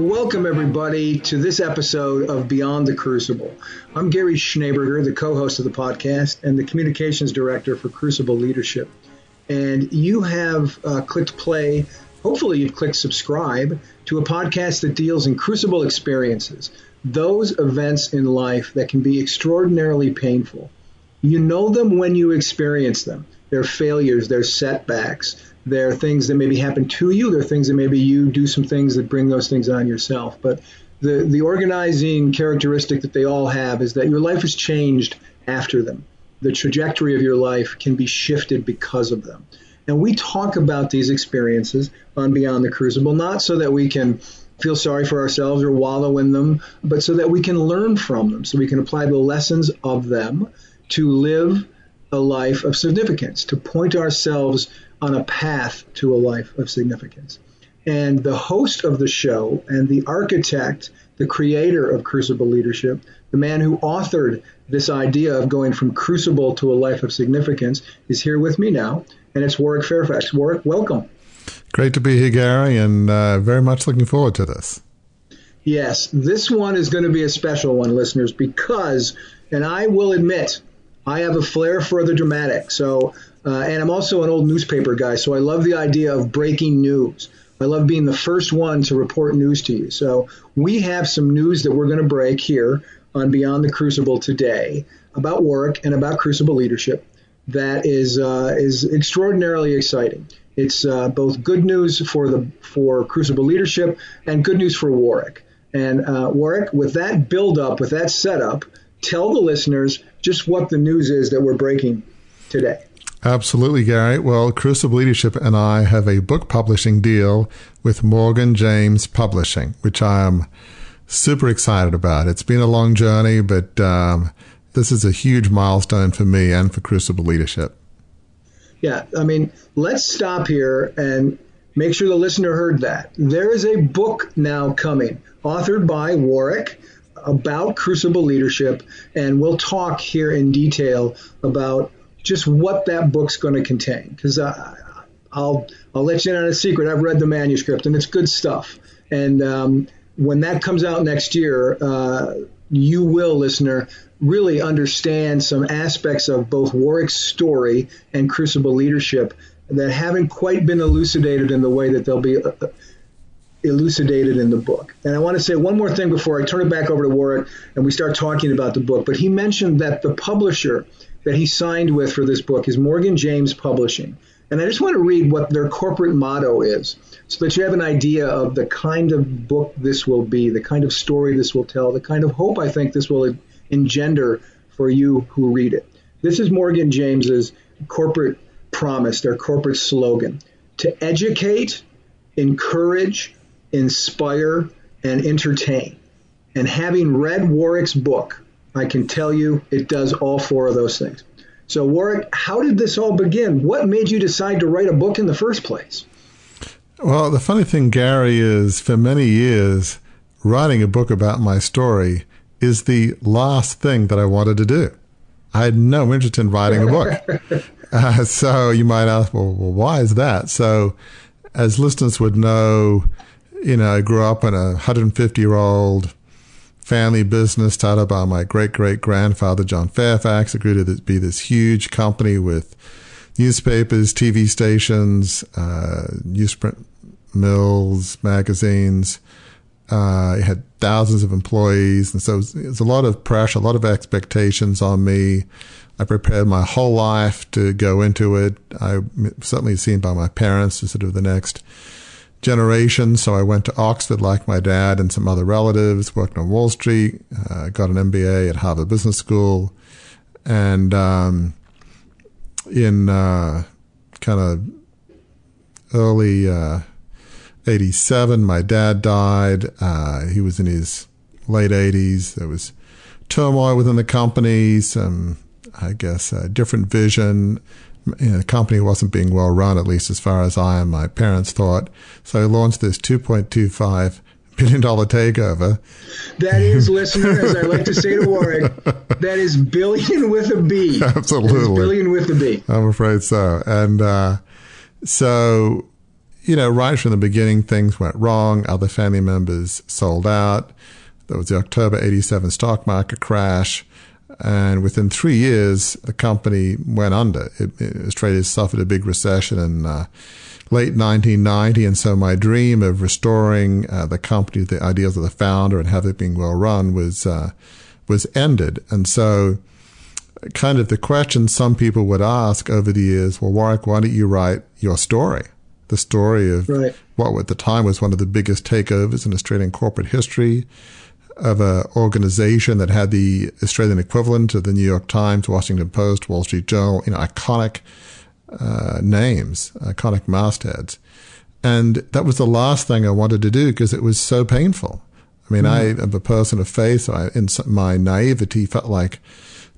Welcome, everybody, to this episode of Beyond the Crucible. I'm Gary Schneeberger, the co host of the podcast and the communications director for Crucible Leadership. And you have uh, clicked play, hopefully, you've clicked subscribe to a podcast that deals in crucible experiences, those events in life that can be extraordinarily painful. You know them when you experience them. They're failures, they're setbacks, there are things that maybe happen to you. There are things that maybe you do some things that bring those things on yourself. But the, the organizing characteristic that they all have is that your life has changed after them. The trajectory of your life can be shifted because of them. And we talk about these experiences on Beyond the Crucible, not so that we can feel sorry for ourselves or wallow in them, but so that we can learn from them, so we can apply the lessons of them to live a life of significance, to point ourselves on a path to a life of significance. And the host of the show and the architect, the creator of Crucible Leadership, the man who authored this idea of going from crucible to a life of significance, is here with me now. And it's Warwick Fairfax. Warwick, welcome. Great to be here, Gary, and uh, very much looking forward to this. Yes, this one is going to be a special one, listeners, because, and I will admit, I have a flair for the dramatic. So uh, and I'm also an old newspaper guy, so I love the idea of breaking news. I love being the first one to report news to you. So we have some news that we're going to break here on Beyond the Crucible today about Warwick and about Crucible leadership that is uh, is extraordinarily exciting. It's uh, both good news for the for Crucible leadership and good news for Warwick. And uh, Warwick, with that build up, with that setup, tell the listeners just what the news is that we're breaking today. Absolutely, Gary. Well, Crucible Leadership and I have a book publishing deal with Morgan James Publishing, which I am super excited about. It's been a long journey, but um, this is a huge milestone for me and for Crucible Leadership. Yeah, I mean, let's stop here and make sure the listener heard that. There is a book now coming, authored by Warwick about Crucible Leadership, and we'll talk here in detail about just what that book's going to contain because I'll I'll let you in on a secret. I've read the manuscript and it's good stuff. And um, when that comes out next year, uh, you will, listener, really understand some aspects of both Warwick's story and Crucible leadership that haven't quite been elucidated in the way that they'll be uh, elucidated in the book. And I want to say one more thing before I turn it back over to Warwick and we start talking about the book. But he mentioned that the publisher that he signed with for this book is Morgan James Publishing. And I just want to read what their corporate motto is so that you have an idea of the kind of book this will be, the kind of story this will tell, the kind of hope I think this will engender for you who read it. This is Morgan James's corporate promise, their corporate slogan to educate, encourage, inspire, and entertain. And having read Warwick's book, I can tell you it does all four of those things. So, Warwick, how did this all begin? What made you decide to write a book in the first place? Well, the funny thing, Gary, is for many years, writing a book about my story is the last thing that I wanted to do. I had no interest in writing a book. uh, so you might ask, well, well, why is that? So, as listeners would know, you know, I grew up in a 150 year old family business started by my great great grandfather, John Fairfax. It grew to be this huge company with newspapers, TV stations, uh, newsprint mills, magazines. Uh, it had thousands of employees. And so it was a lot of pressure, a lot of expectations on me. I prepared my whole life to go into it. I certainly seen by my parents as sort of the next generation. So I went to Oxford like my dad and some other relatives, worked on Wall Street, uh, got an MBA at Harvard Business School. And um, in uh, kind of early uh, 87, my dad died. Uh, he was in his late 80s. There was turmoil within the company, some, I guess, a different vision you know, the company wasn't being well run, at least as far as I and my parents thought. So I launched this 2.25 billion dollar takeover. That is, listener, as I like to say to Warwick, that is billion with a B. Absolutely. billion with a B. I'm afraid so. And uh, so you know, right from the beginning, things went wrong. Other family members sold out. There was the October 87 stock market crash. And within three years, the company went under. It, it, Australia suffered a big recession in uh, late 1990. And so my dream of restoring uh, the company, the ideals of the founder and have it being well run was, uh, was ended. And so kind of the question some people would ask over the years, well, Warwick, why don't you write your story? The story of right. what at the time was one of the biggest takeovers in Australian corporate history of an organization that had the Australian equivalent of the New York Times, Washington Post, Wall Street Journal, you know, iconic uh, names, iconic mastheads. And that was the last thing I wanted to do because it was so painful. I mean, mm. I am a person of faith. So I, in my naivety, felt like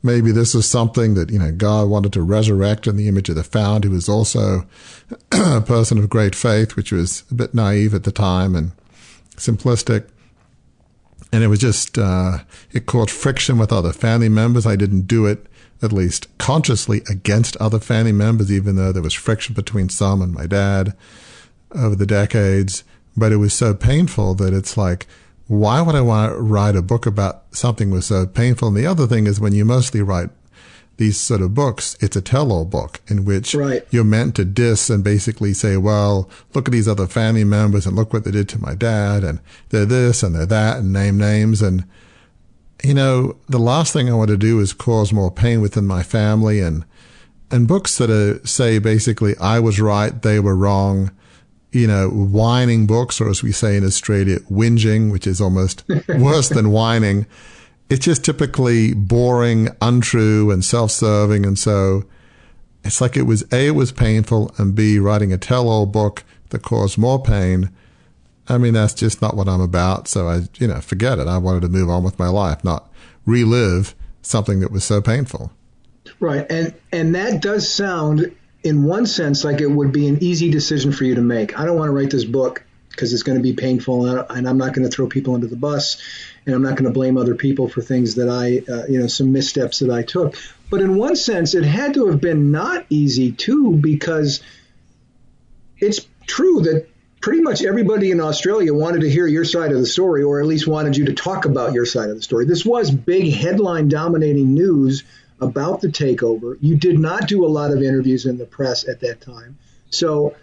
maybe this is something that, you know, God wanted to resurrect in the image of the found, who was also a person of great faith, which was a bit naive at the time and simplistic. And it was just, uh, it caused friction with other family members. I didn't do it, at least consciously, against other family members, even though there was friction between some and my dad over the decades. But it was so painful that it's like, why would I want to write a book about something was so painful? And the other thing is when you mostly write these sort of books, it's a tell-all book in which right. you're meant to diss and basically say, well, look at these other family members and look what they did to my dad and they're this and they're that and name names. And, you know, the last thing I want to do is cause more pain within my family and, and books that are, say basically, I was right, they were wrong you know, whining books, or as we say in Australia, whinging, which is almost worse than whining. It's just typically boring, untrue, and self-serving. And so it's like it was A, it was painful, and B, writing a tell-all book that caused more pain. I mean, that's just not what I'm about. So I, you know, forget it. I wanted to move on with my life, not relive something that was so painful. Right. And, and that does sound in one sense, like it would be an easy decision for you to make. I don't want to write this book because it's going to be painful, and I'm not going to throw people under the bus, and I'm not going to blame other people for things that I, uh, you know, some missteps that I took. But in one sense, it had to have been not easy too, because it's true that pretty much everybody in Australia wanted to hear your side of the story, or at least wanted you to talk about your side of the story. This was big headline dominating news about the takeover. You did not do a lot of interviews in the press at that time. So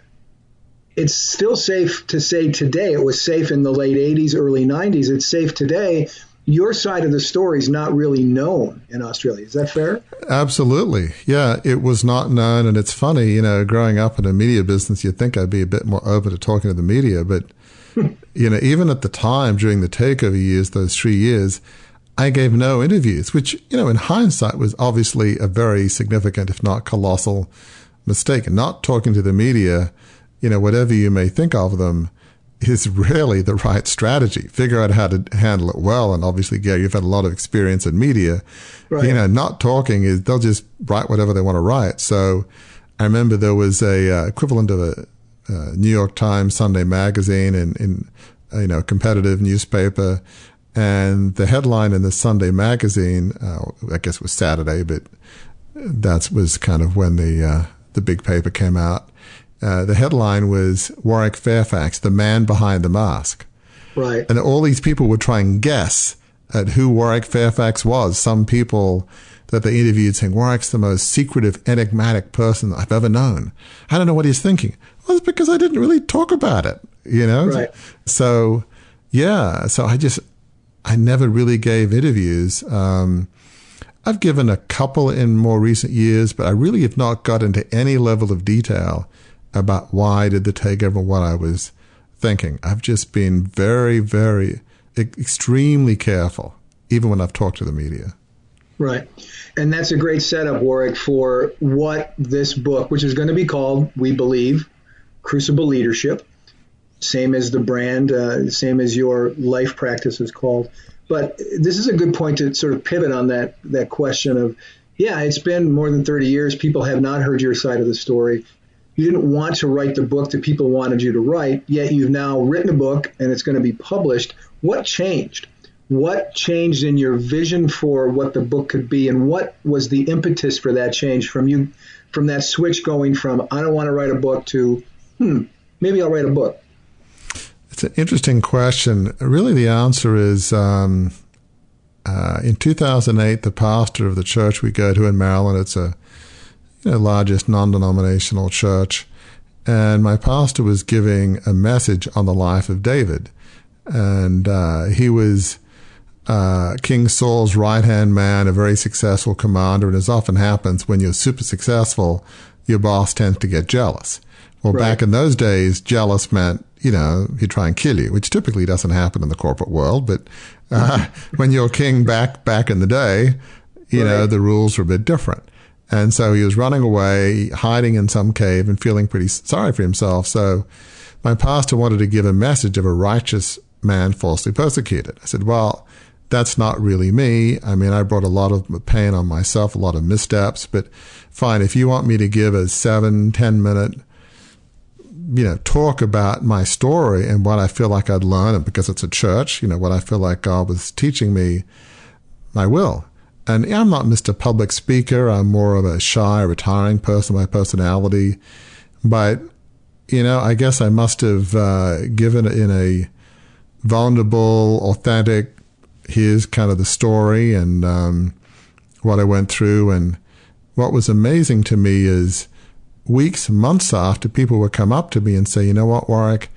it's still safe to say today, it was safe in the late 80s, early 90s. It's safe today. Your side of the story is not really known in Australia. Is that fair? Absolutely. Yeah, it was not known. And it's funny, you know, growing up in a media business, you'd think I'd be a bit more open to talking to the media. But, you know, even at the time during the takeover years, those three years, I gave no interviews, which, you know, in hindsight was obviously a very significant, if not colossal mistake. And not talking to the media, you know, whatever you may think of them, is really the right strategy. Figure out how to handle it well. And obviously, Gary, you've had a lot of experience in media. Right. You know, not talking is they'll just write whatever they want to write. So I remember there was a uh, equivalent of a uh, New York Times Sunday magazine in, in you know, competitive newspaper and the headline in the Sunday magazine, uh, I guess it was Saturday, but that was kind of when the uh, the big paper came out. Uh, the headline was Warwick Fairfax, the man behind the mask. Right. And all these people would try and guess at who Warwick Fairfax was. Some people that they interviewed saying Warwick's the most secretive, enigmatic person I've ever known. I don't know what he's thinking. Well, it's because I didn't really talk about it, you know? Right. So, yeah. So I just, I never really gave interviews. Um, I've given a couple in more recent years, but I really have not got into any level of detail about why did the takeover what I was thinking. I've just been very, very, extremely careful, even when I've talked to the media. Right. And that's a great setup, Warwick, for what this book, which is going to be called, we believe, Crucible Leadership, same as the brand, uh, same as your life practice is called. But this is a good point to sort of pivot on that that question of, yeah, it's been more than 30 years. People have not heard your side of the story. You didn't want to write the book that people wanted you to write, yet you've now written a book and it's going to be published. What changed? What changed in your vision for what the book could be, and what was the impetus for that change from you, from that switch going from I don't want to write a book to, hmm, maybe I'll write a book? It's an interesting question. Really, the answer is um, uh, in 2008, the pastor of the church we go to in Maryland, it's a you know, largest non denominational church, and my pastor was giving a message on the life of David. And uh, he was uh, King Saul's right hand man, a very successful commander. And as often happens when you're super successful, your boss tends to get jealous. Well, right. back in those days, jealous meant, you know, he'd try and kill you, which typically doesn't happen in the corporate world. But uh, when you're king back, back in the day, you right. know, the rules were a bit different. And so he was running away, hiding in some cave and feeling pretty sorry for himself. So my pastor wanted to give a message of a righteous man falsely persecuted. I said, well, that's not really me. I mean, I brought a lot of pain on myself, a lot of missteps, but fine. If you want me to give a seven, ten minute, you know, talk about my story and what I feel like I'd learn, and because it's a church, you know, what I feel like God was teaching me, I will. And I'm not Mr. Public Speaker. I'm more of a shy, retiring person by personality. But, you know, I guess I must have uh, given in a vulnerable, authentic, here's kind of the story and um, what I went through. And what was amazing to me is weeks, months after, people would come up to me and say, you know what, Warwick,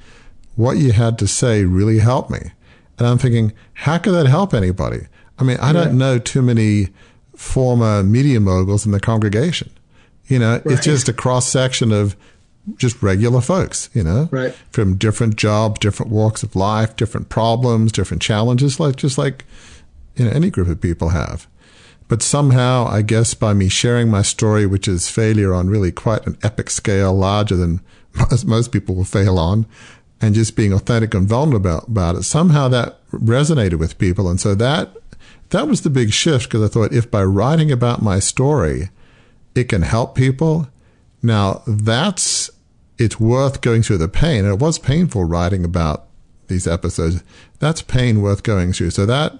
what you had to say really helped me. And I'm thinking, how could that help anybody? I mean, I yeah. don't know too many former media moguls in the congregation. You know, right. it's just a cross section of just regular folks, you know, right. from different jobs, different walks of life, different problems, different challenges, like just like you know any group of people have. But somehow, I guess by me sharing my story, which is failure on really quite an epic scale, larger than most, most people will fail on, and just being authentic and vulnerable about, about it, somehow that resonated with people. And so that that was the big shift because I thought if by writing about my story, it can help people, now that's it's worth going through the pain. And it was painful writing about these episodes. That's pain worth going through. So that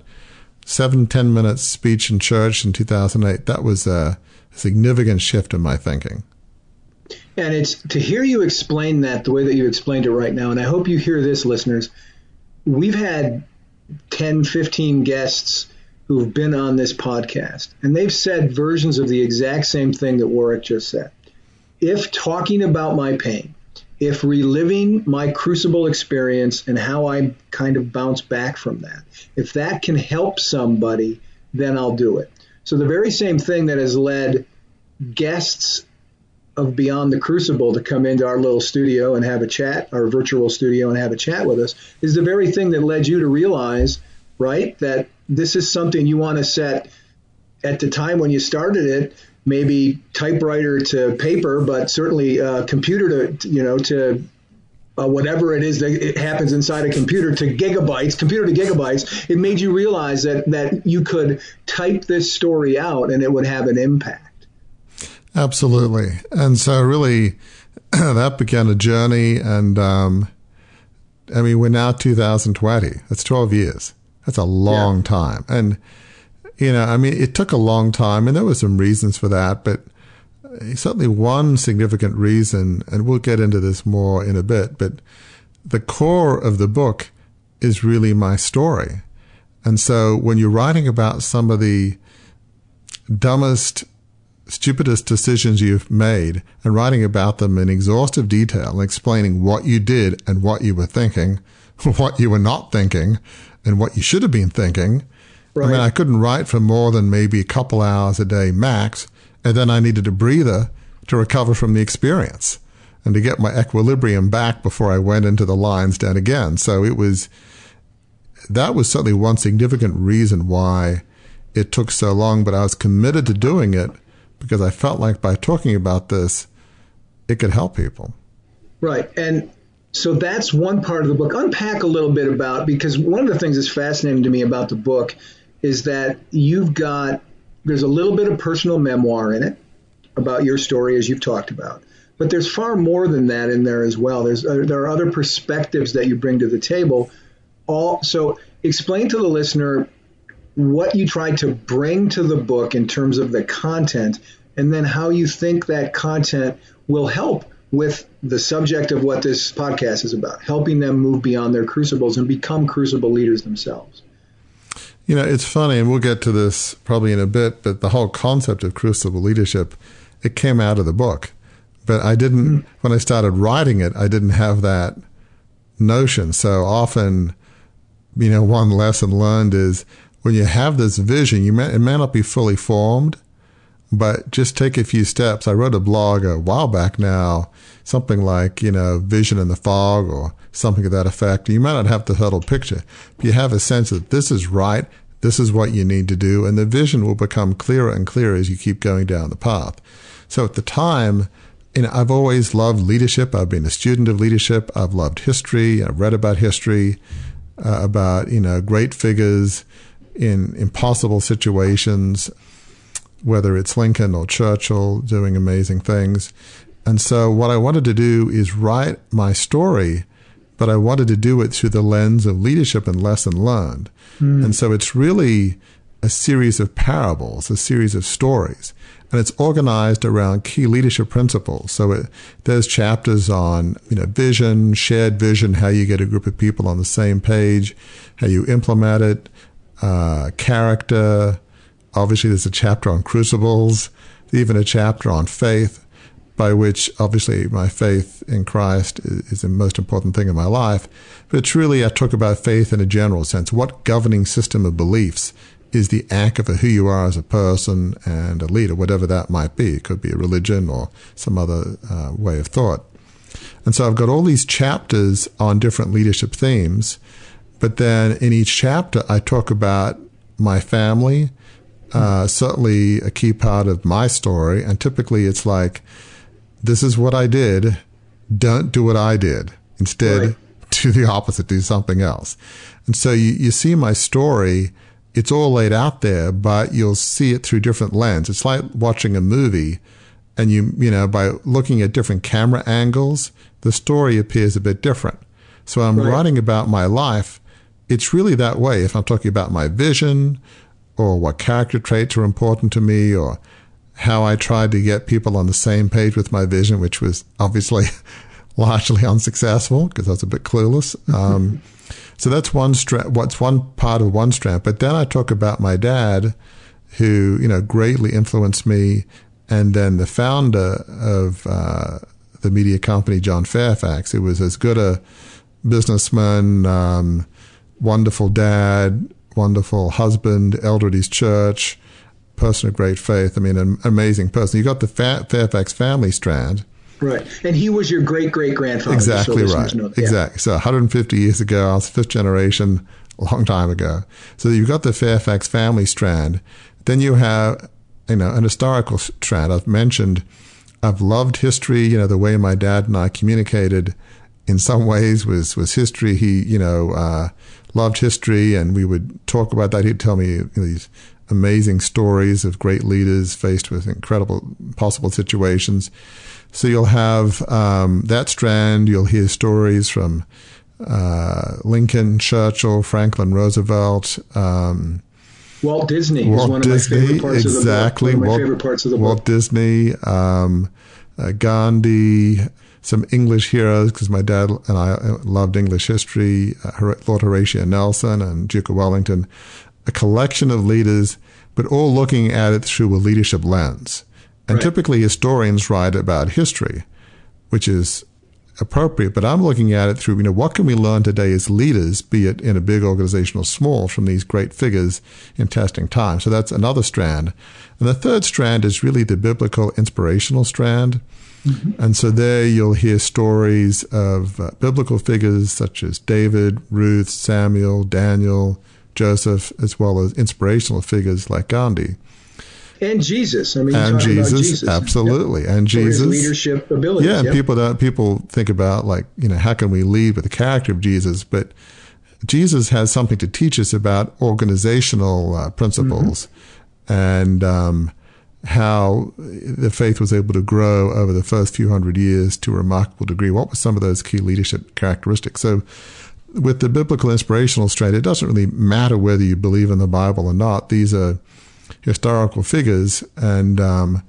seven, 10 minute speech in church in 2008, that was a significant shift in my thinking. And it's to hear you explain that the way that you explained it right now. And I hope you hear this, listeners. We've had 10, 15 guests who've been on this podcast, and they've said versions of the exact same thing that Warwick just said. If talking about my pain, if reliving my crucible experience and how I kind of bounce back from that, if that can help somebody, then I'll do it. So the very same thing that has led guests of Beyond the Crucible to come into our little studio and have a chat, our virtual studio and have a chat with us, is the very thing that led you to realize, right, that this is something you want to set at the time when you started it, maybe typewriter to paper, but certainly uh, computer to you know to uh, whatever it is that it happens inside a computer to gigabytes, computer to gigabytes. It made you realize that that you could type this story out and it would have an impact. Absolutely, and so really that began a journey, and um, I mean we're now 2020. That's 12 years. That's a long yeah. time. And, you know, I mean, it took a long time and there were some reasons for that, but uh, certainly one significant reason, and we'll get into this more in a bit, but the core of the book is really my story. And so when you're writing about some of the dumbest, stupidest decisions you've made and writing about them in exhaustive detail and explaining what you did and what you were thinking, what you were not thinking, and what you should have been thinking. Right. I mean, I couldn't write for more than maybe a couple hours a day max, and then I needed a breather to recover from the experience and to get my equilibrium back before I went into the lines down again. So it was that was certainly one significant reason why it took so long, but I was committed to doing it because I felt like by talking about this, it could help people. Right. And so that's one part of the book. Unpack a little bit about because one of the things that's fascinating to me about the book is that you've got there's a little bit of personal memoir in it about your story as you've talked about, but there's far more than that in there as well. There's uh, there are other perspectives that you bring to the table. All so explain to the listener what you tried to bring to the book in terms of the content, and then how you think that content will help with the subject of what this podcast is about, helping them move beyond their crucibles and become crucible leaders themselves. You know, it's funny, and we'll get to this probably in a bit, but the whole concept of crucible leadership, it came out of the book. But I didn't, mm-hmm. when I started writing it, I didn't have that notion. So often, you know, one lesson learned is when you have this vision, you may, it may not be fully formed, but just take a few steps. I wrote a blog a while back now, something like, you know, vision in the fog or something of that effect. You might not have the total picture, but you have a sense that this is right. This is what you need to do. And the vision will become clearer and clearer as you keep going down the path. So at the time, you know, I've always loved leadership. I've been a student of leadership. I've loved history. I've read about history, uh, about, you know, great figures in impossible situations, whether it's Lincoln or Churchill doing amazing things. And so what I wanted to do is write my story, but I wanted to do it through the lens of leadership and lesson learned. Mm. And so it's really a series of parables, a series of stories and it's organized around key leadership principles. So it, there's chapters on, you know, vision, shared vision, how you get a group of people on the same page, how you implement it, uh, character. Obviously, there's a chapter on crucibles, even a chapter on faith, by which obviously my faith in Christ is, the most important thing in my life. But truly, I talk about faith in a general sense. What governing system of beliefs is the anchor for who you are as a person and a leader, whatever that might be. It could be a religion or some other uh, way of thought. And so I've got all these chapters on different leadership themes, but then in each chapter, I talk about my family, uh, certainly a key part of my story. And typically it's like, this is what I did. Don't do what I did. Instead, right. do the opposite, do something else. And so you, you see my story it's all laid out there, but you'll see it through different lens. It's like watching a movie and you, you know, by looking at different camera angles, the story appears a bit different. So I'm right. writing about my life. It's really that way. If I'm talking about my vision or what character traits are important to me or how I tried to get people on the same page with my vision, which was obviously largely unsuccessful because I was a bit clueless. Um, so that's one strand. What's one part of one strand. But then I talk about my dad, who you know greatly influenced me, and then the founder of uh, the media company, John Fairfax, who was as good a businessman, um, wonderful dad, wonderful husband, elder at his church, person of great faith. I mean, an amazing person. You got the Fairfax family strand Right. And he was your great great grandfather. Exactly so right. Yeah. Exactly. So 150 years ago, I was fifth generation, a long time ago. So you've got the Fairfax family strand. Then you have, you know, an historical strand. I've mentioned, I've loved history, you know, the way my dad and I communicated in some ways was, was history. He, you know, uh, loved history and we would talk about that. He'd tell me you know, these amazing stories of great leaders faced with incredible possible situations. So you'll have um, that strand. You'll hear stories from uh, Lincoln, Churchill, Franklin Roosevelt. Um, Walt Disney Walt one Disney, of my favorite parts exactly. of the book. One of my Walt, favorite parts of the Walt book. Disney, um, uh, Gandhi, some English heroes because my dad and I uh, loved English history. Uh, Lord Horatio Nelson and Duke of Wellington. A collection of leaders, but all looking at it through a leadership lens. And right. typically historians write about history, which is appropriate, but I'm looking at it through, you know, what can we learn today as leaders, be it in a big organization or small, from these great figures in testing time? So that's another strand. And the third strand is really the biblical inspirational strand. Mm-hmm. And so there you'll hear stories of uh, biblical figures such as David, Ruth, Samuel, Daniel, Joseph, as well as inspirational figures like Gandhi and Jesus. I mean, and Jesus, Jesus, absolutely, and Jesus leadership ability. Yeah, and yep. people don't people think about like you know how can we lead with the character of Jesus, but Jesus has something to teach us about organizational uh, principles mm-hmm. and um, how the faith was able to grow over the first few hundred years to a remarkable degree. What were some of those key leadership characteristics? So. With the biblical inspirational strand, it doesn't really matter whether you believe in the Bible or not. These are historical figures and um,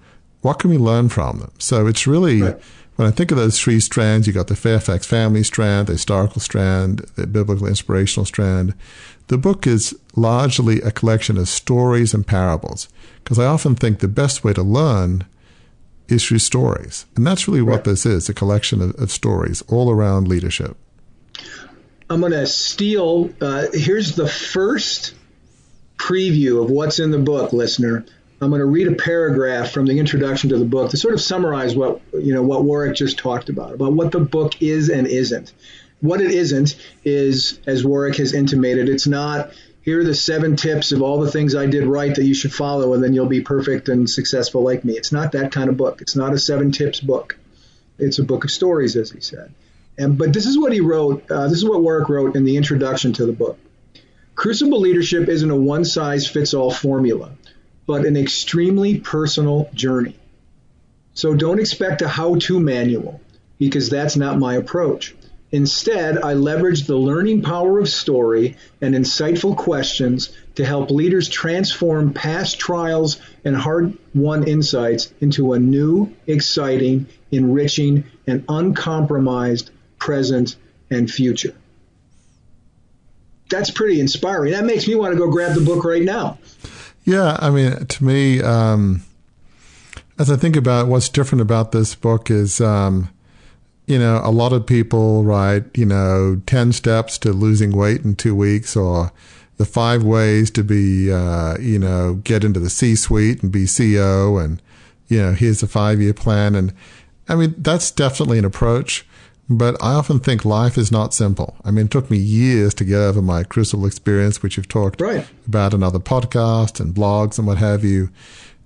what can we learn from them? So it's really right. when I think of those three strands, you got the Fairfax family strand, the historical strand, the biblical inspirational strand. The book is largely a collection of stories and parables because I often think the best way to learn is through stories. And that's really what right. this is a collection of, of, stories all around leadership. I'm going to steal, uh, here's the first preview of what's in the book, listener. I'm going to read a paragraph from the introduction to the book to sort of summarize what you know what Warwick just talked about about what the book is and isn't. What it isn't is, as Warwick has intimated, it's not here are the seven tips of all the things I did right that you should follow, and then you'll be perfect and successful like me. It's not that kind of book. It's not a seven tips book. It's a book of stories, as he said. And but this is what he wrote. Uh, this is what Warwick wrote in the introduction to the book. Crucible leadership isn't a one size fits all formula but an extremely personal journey. So don't expect a how to manual because that's not my approach. Instead, I leverage the learning power of story and insightful questions to help leaders transform past trials and hard won insights into a new, exciting, enriching, and uncompromised present and future. That's pretty inspiring. That makes me want to go grab the book right now. Yeah, I mean, to me, um, as I think about what's different about this book is, um, you know, a lot of people write, you know, 10 steps to losing weight in two weeks or the five ways to be, uh, you know, get into the C suite and be CEO and, you know, here's a five year plan. And I mean, that's definitely an approach. But I often think life is not simple. I mean, it took me years to get over my crucible experience, which you've talked right. about in other podcasts and blogs and what have you.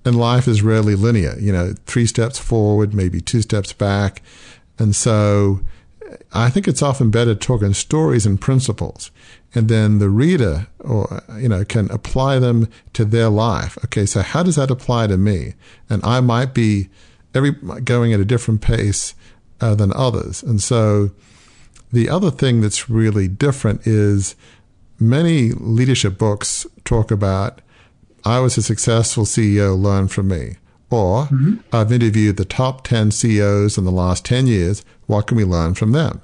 And life is rarely linear, you know, three steps forward, maybe two steps back. And so I think it's often better talking stories and principles. And then the reader or, you know, can apply them to their life. Okay. So how does that apply to me? And I might be every going at a different pace uh, than others. And so the other thing that's really different is many leadership books talk about I was a successful CEO, learn from me. Or mm-hmm. I've interviewed the top 10 CEOs in the last 10 years. What can we learn from them?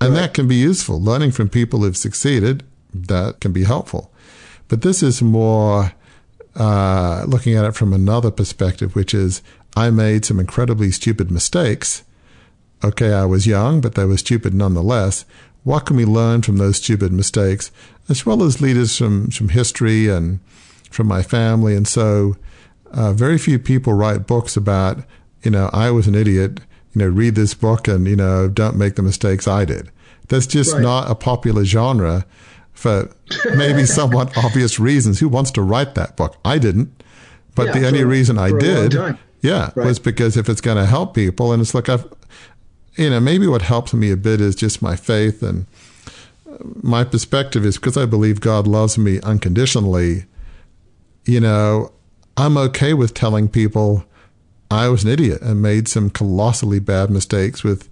And right. that can be useful. Learning from people who've succeeded, that can be helpful. But this is more uh, looking at it from another perspective, which is I made some incredibly stupid mistakes okay, I was young, but they were stupid nonetheless. What can we learn from those stupid mistakes, as well as leaders from, from history and from my family? And so, uh, very few people write books about, you know, I was an idiot, you know, read this book and, you know, don't make the mistakes I did. That's just right. not a popular genre for maybe somewhat obvious reasons. Who wants to write that book? I didn't. But yeah, the only reason I did, yeah, right. was because if it's going to help people, and it's like I've you know, maybe what helps me a bit is just my faith and my perspective is because I believe God loves me unconditionally. You know, I'm okay with telling people I was an idiot and made some colossally bad mistakes with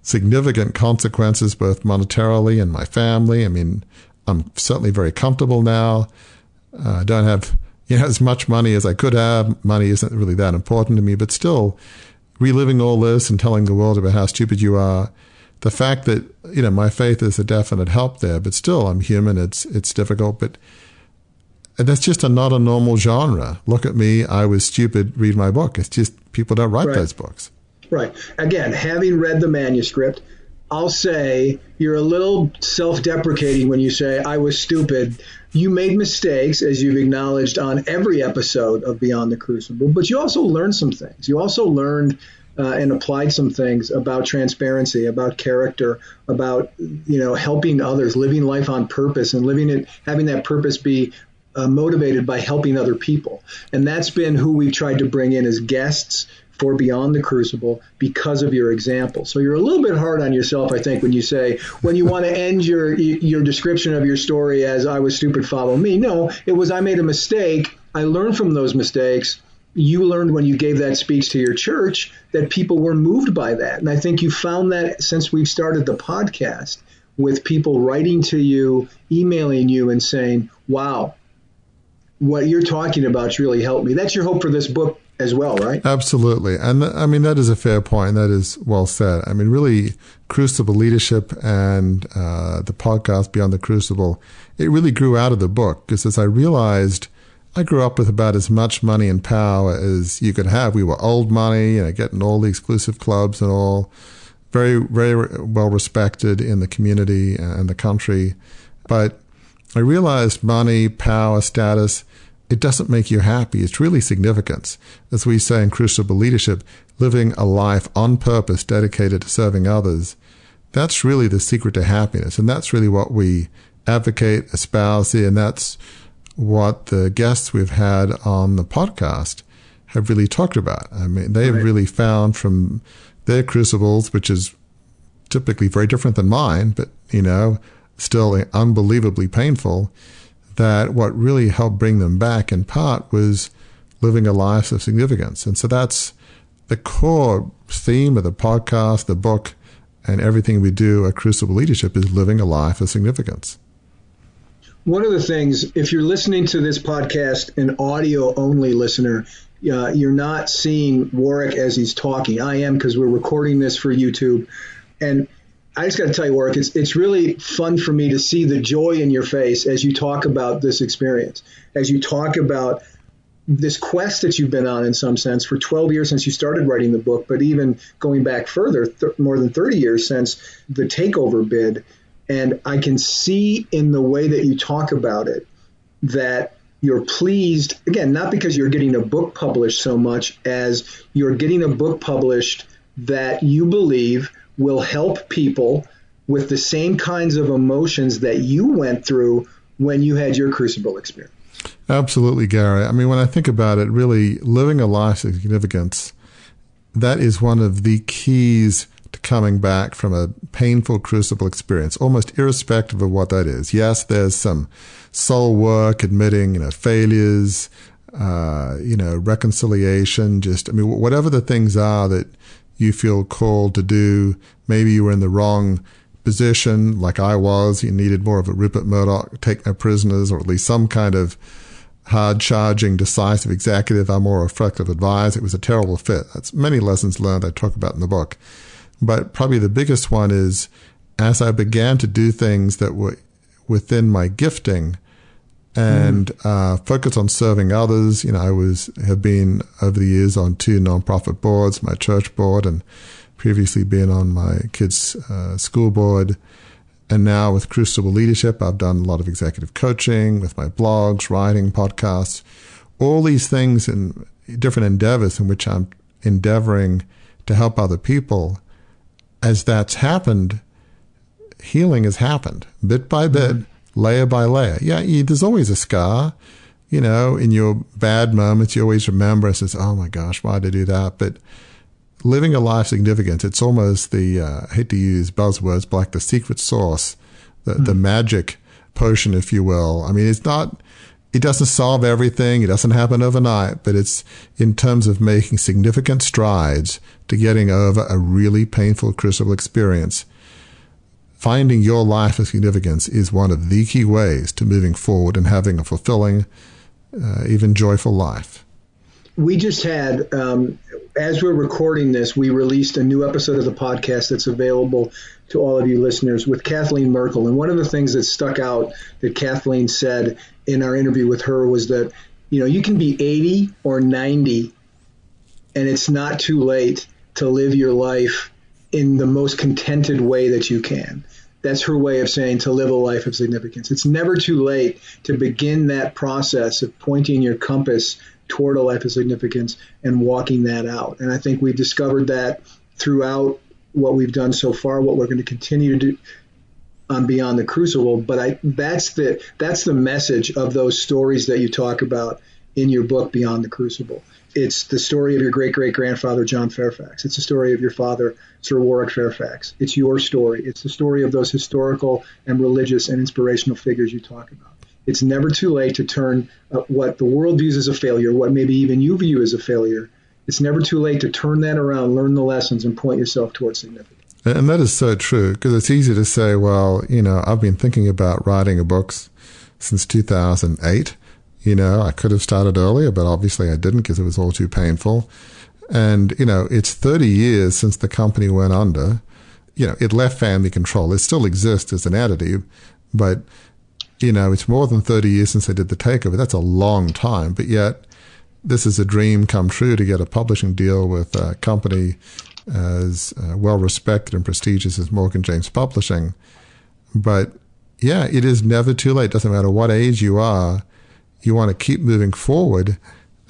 significant consequences, both monetarily and my family. I mean, I'm certainly very comfortable now. Uh, I don't have you know as much money as I could have. Money isn't really that important to me, but still, reliving all this and telling the world about how stupid you are. The fact that you know my faith is a definite help there, but still I'm human. It's it's difficult, but that's just a, not a normal genre. Look at me, I was stupid. Read my book. It's just people don't write right. those books. Right. Again, having read the manuscript, I'll say you're a little self deprecating when you say, I was stupid. You made mistakes, as you've acknowledged on every episode of Beyond the Crucible, but you also learned some things. You also learned uh, and applied some things about transparency, about character, about you know helping others, living life on purpose, and living it, having that purpose be uh, motivated by helping other people. And that's been who we've tried to bring in as guests for Beyond the Crucible because of your example. So you're a little bit hard on yourself, I think, when you say when you want to end your your description of your story as "I was stupid, follow me." No, it was I made a mistake. I learned from those mistakes. You learned when you gave that speech to your church that people were moved by that, and I think you found that since we've started the podcast with people writing to you, emailing you, and saying, "Wow." What you're talking about really helped me. That's your hope for this book as well, right? Absolutely. And th- I mean, that is a fair point. That is well said. I mean, really, Crucible Leadership and uh, the podcast Beyond the Crucible, it really grew out of the book because as I realized, I grew up with about as much money and power as you could have. We were old money, you know, getting all the exclusive clubs and all. Very, very well respected in the community and the country. But I realized money, power, status, it doesn't make you happy. It's really significance. As we say in Crucible Leadership, living a life on purpose dedicated to serving others, that's really the secret to happiness. And that's really what we advocate, espouse here. And that's what the guests we've had on the podcast have really talked about. I mean, they've right. really found from their crucibles, which is typically very different than mine, but, you know, still unbelievably painful that what really helped bring them back in part was living a life of significance. And so that's the core theme of the podcast, the book, and everything we do at Crucible Leadership is living a life of significance. One of the things, if you're listening to this podcast, an audio only listener, uh, you're not seeing Warwick as he's talking. I am because we're recording this for YouTube. And I just got to tell you, Warwick, it's it's really fun for me to see the joy in your face as you talk about this experience, as you talk about this quest that you've been on in some sense for 12 years since you started writing the book, but even going back further, th- more than 30 years since the takeover bid. And I can see in the way that you talk about it that you're pleased, again, not because you're getting a book published so much as you're getting a book published that you believe will help people with the same kinds of emotions that you went through when you had your crucible experience. Absolutely, Gary. I mean, when I think about it, really living a life of significance, that is one of the keys to coming back from a painful crucible experience, almost irrespective of what that is. Yes, there's some soul work, admitting, you know, failures, uh, you know, reconciliation, just, I mean, whatever the things are that you feel called to do. Maybe you were in the wrong position, like I was. You needed more of a Rupert Murdoch, take no prisoners, or at least some kind of hard charging, decisive executive. I'm more reflective advisor. It was a terrible fit. That's many lessons learned I talk about in the book. But probably the biggest one is as I began to do things that were within my gifting, and mm. uh, focus on serving others. You know, I was have been over the years on two nonprofit boards, my church board, and previously been on my kids' uh, school board. And now with Crucible Leadership, I've done a lot of executive coaching with my blogs, writing, podcasts, all these things and different endeavors in which I'm endeavoring to help other people. As that's happened, healing has happened bit by bit. Mm layer by layer. Yeah, you, there's always a scar. You know, in your bad moments, you always remember and says, "Oh my gosh, why did I do that?" But living a life significance, it's almost the uh, I hate to use buzzwords, but like the secret sauce, the mm. the magic potion, if you will. I mean, it's not. It doesn't solve everything. It doesn't happen overnight, but it's in terms of making significant strides to getting over a really painful crucible experience finding your life of significance is one of the key ways to moving forward and having a fulfilling, uh, even joyful life. We just had, um, as we're recording this, we released a new episode of the podcast that's available to all of you listeners with Kathleen Merkel. And one of the things that stuck out that Kathleen said in our interview with her was that, you know, you can be 80 or 90 and it's not too late to live your life in the most contented way that you can. That's her way of saying to live a life of significance. It's never too late to begin that process of pointing your compass toward a life of significance and walking that out. And I think we've discovered that throughout what we've done so far, what we're going to continue to do on Beyond the Crucible. But I, that's the that's the message of those stories that you talk about in your book Beyond the Crucible. It's the story of your great great grandfather, John Fairfax. It's the story of your father, Sir Warwick Fairfax. It's your story. It's the story of those historical and religious and inspirational figures you talk about. It's never too late to turn uh, what the world views as a failure, what maybe even you view as a failure. It's never too late to turn that around, learn the lessons, and point yourself towards significance. And that is so true because it's easy to say, well, you know, I've been thinking about writing a book since 2008 You know, I could have started earlier, but obviously I didn't because it was all too painful. And, you know, it's 30 years since the company went under. You know, it left family control. It still exists as an entity, but, you know, it's more than 30 years since they did the takeover. That's a long time. But yet, this is a dream come true to get a publishing deal with a company as uh, well respected and prestigious as Morgan James Publishing. But yeah, it is never too late. Doesn't matter what age you are, you want to keep moving forward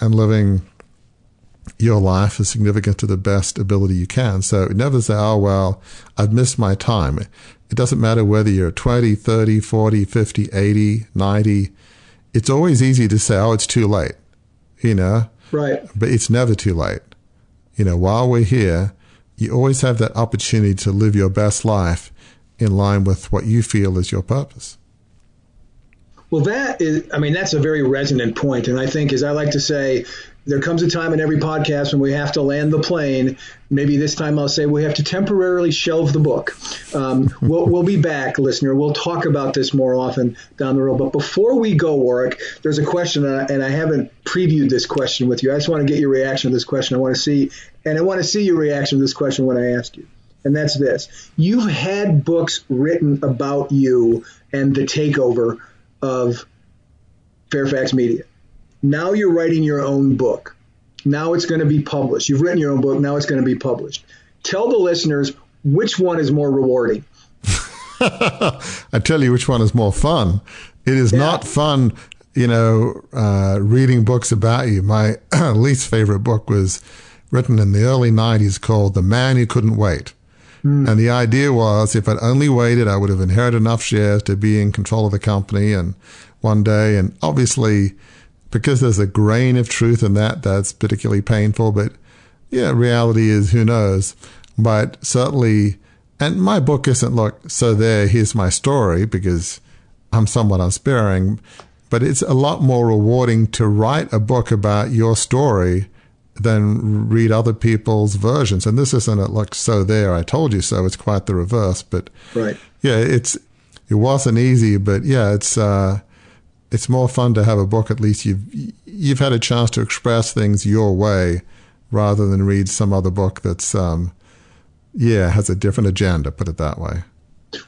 and living your life as significant to the best ability you can. So never say, oh, well, I've missed my time. It doesn't matter whether you're 20, 30, 40, 50, 80, 90. It's always easy to say, oh, it's too late, you know? Right. But it's never too late. You know, while we're here, you always have that opportunity to live your best life in line with what you feel is your purpose. Well, that is, I mean, that's a very resonant point. And I think, as I like to say, there comes a time in every podcast when we have to land the plane. Maybe this time I'll say we have to temporarily shelve the book. Um, we'll, we'll, be back, listener. We'll talk about this more often down the road. But before we go, Warwick, there's a question, and I haven't previewed this question with you. I just want to get your reaction to this question. I want to see, and I want to see your reaction to this question when I ask you. And that's this: You've had books written about you and the takeover of Fairfax Media now you're writing your own book. Now it's going to be published. You've written your own book. Now it's going to be published. Tell the listeners which one is more rewarding. I tell you which one is more fun. It is yeah. not fun, you know, uh, reading books about you. My least favorite book was written in the early 90s called The Man Who Couldn't Wait. Mm. And the idea was if I'd only waited, I would have inherited enough shares to be in control of the company and one day. And obviously, because there's a grain of truth in that that's particularly painful. But yeah, reality is who knows. But certainly, and my book isn't look, so there, here's my story because I'm somewhat unsparing, but it's a lot more rewarding to write a book about your story than read other people's versions. And this isn't look, so there, I told you so. It's quite the reverse. But right. yeah, it's, it wasn't easy, but yeah, it's, uh, it's more fun to have a book. At least you've you've had a chance to express things your way, rather than read some other book that's um, yeah has a different agenda. Put it that way.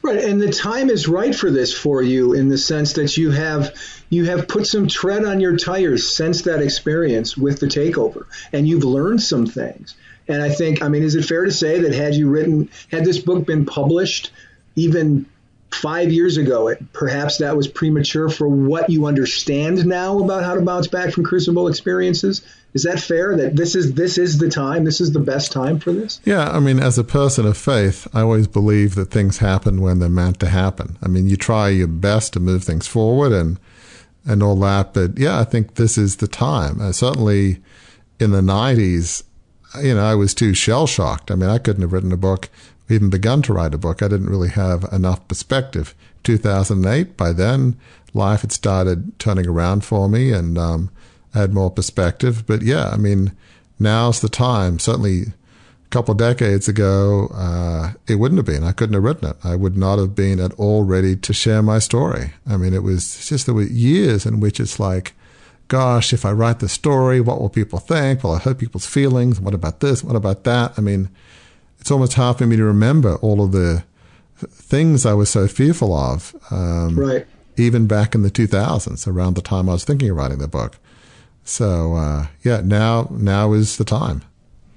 Right, and the time is right for this for you in the sense that you have you have put some tread on your tires since that experience with the takeover, and you've learned some things. And I think, I mean, is it fair to say that had you written, had this book been published even five years ago, it, perhaps that was premature for what you understand now about how to bounce back from crucible experiences. Is that fair? That this is this is the time. This is the best time for this. Yeah, I mean, as a person of faith, I always believe that things happen when they're meant to happen. I mean, you try your best to move things forward and and all that, but yeah, I think this is the time. Uh, certainly, in the '90s, you know, I was too shell shocked. I mean, I couldn't have written a book even begun to write a book. I didn't really have enough perspective. 2008, by then, life had started turning around for me and um, I had more perspective. But yeah, I mean, now's the time. Certainly, a couple decades ago, uh, it wouldn't have been. I couldn't have written it. I would not have been at all ready to share my story. I mean, it was just there were years in which it's like, gosh, if I write the story, what will people think? Will I hurt people's feelings? What about this? What about that? I mean, it's almost hard for me to remember all of the things I was so fearful of. Um, right. Even back in the 2000s, around the time I was thinking of writing the book. So uh, yeah, now now is the time.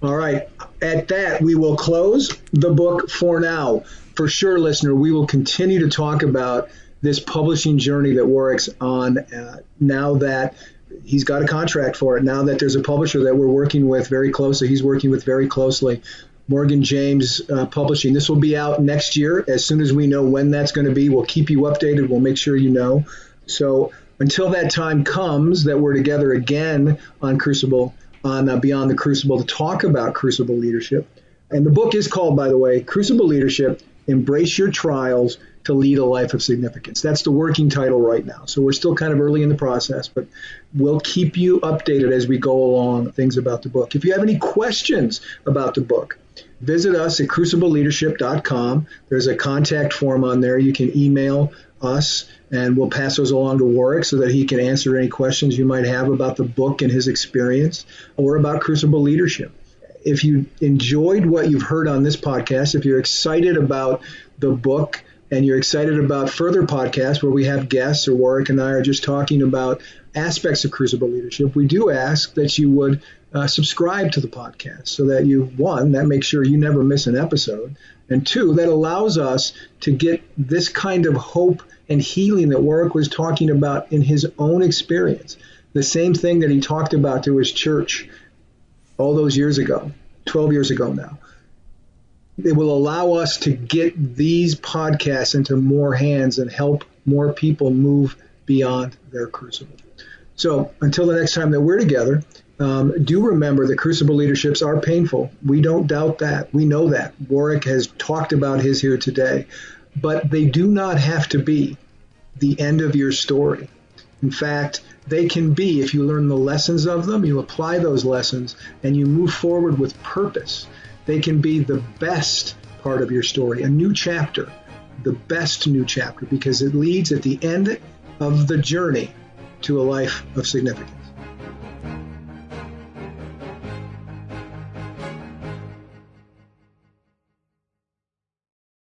All right. At that, we will close the book for now. For sure, listener, we will continue to talk about this publishing journey that Warwick's on uh, now that he's got a contract for it. Now that there's a publisher that we're working with very closely, he's working with very closely. Morgan James uh, Publishing. This will be out next year. As soon as we know when that's going to be, we'll keep you updated. We'll make sure you know. So until that time comes that we're together again on Crucible, on uh, Beyond the Crucible to talk about Crucible leadership. And the book is called, by the way, Crucible Leadership Embrace Your Trials to Lead a Life of Significance. That's the working title right now. So we're still kind of early in the process, but we'll keep you updated as we go along things about the book. If you have any questions about the book, visit us at crucibleleadership.com. There's a contact form on there. You can email us, and we'll pass those along to Warwick so that he can answer any questions you might have about the book and his experience or about Crucible leadership. If you enjoyed what you've heard on this podcast, if you're excited about the book and you're excited about further podcasts where we have guests or Warwick and I are just talking about aspects of Crucible leadership, we do ask that you would uh, subscribe to the podcast so that you, one, that makes sure you never miss an episode, and two, that allows us to get this kind of hope and healing that Warwick was talking about in his own experience. The same thing that he talked about to his church all those years ago, 12 years ago now. It will allow us to get these podcasts into more hands and help more people move beyond their crucible. So until the next time that we're together, um, do remember that crucible leaderships are painful. We don't doubt that. We know that. Warwick has talked about his here today. But they do not have to be the end of your story. In fact, they can be, if you learn the lessons of them, you apply those lessons, and you move forward with purpose, they can be the best part of your story, a new chapter, the best new chapter, because it leads at the end of the journey to a life of significance.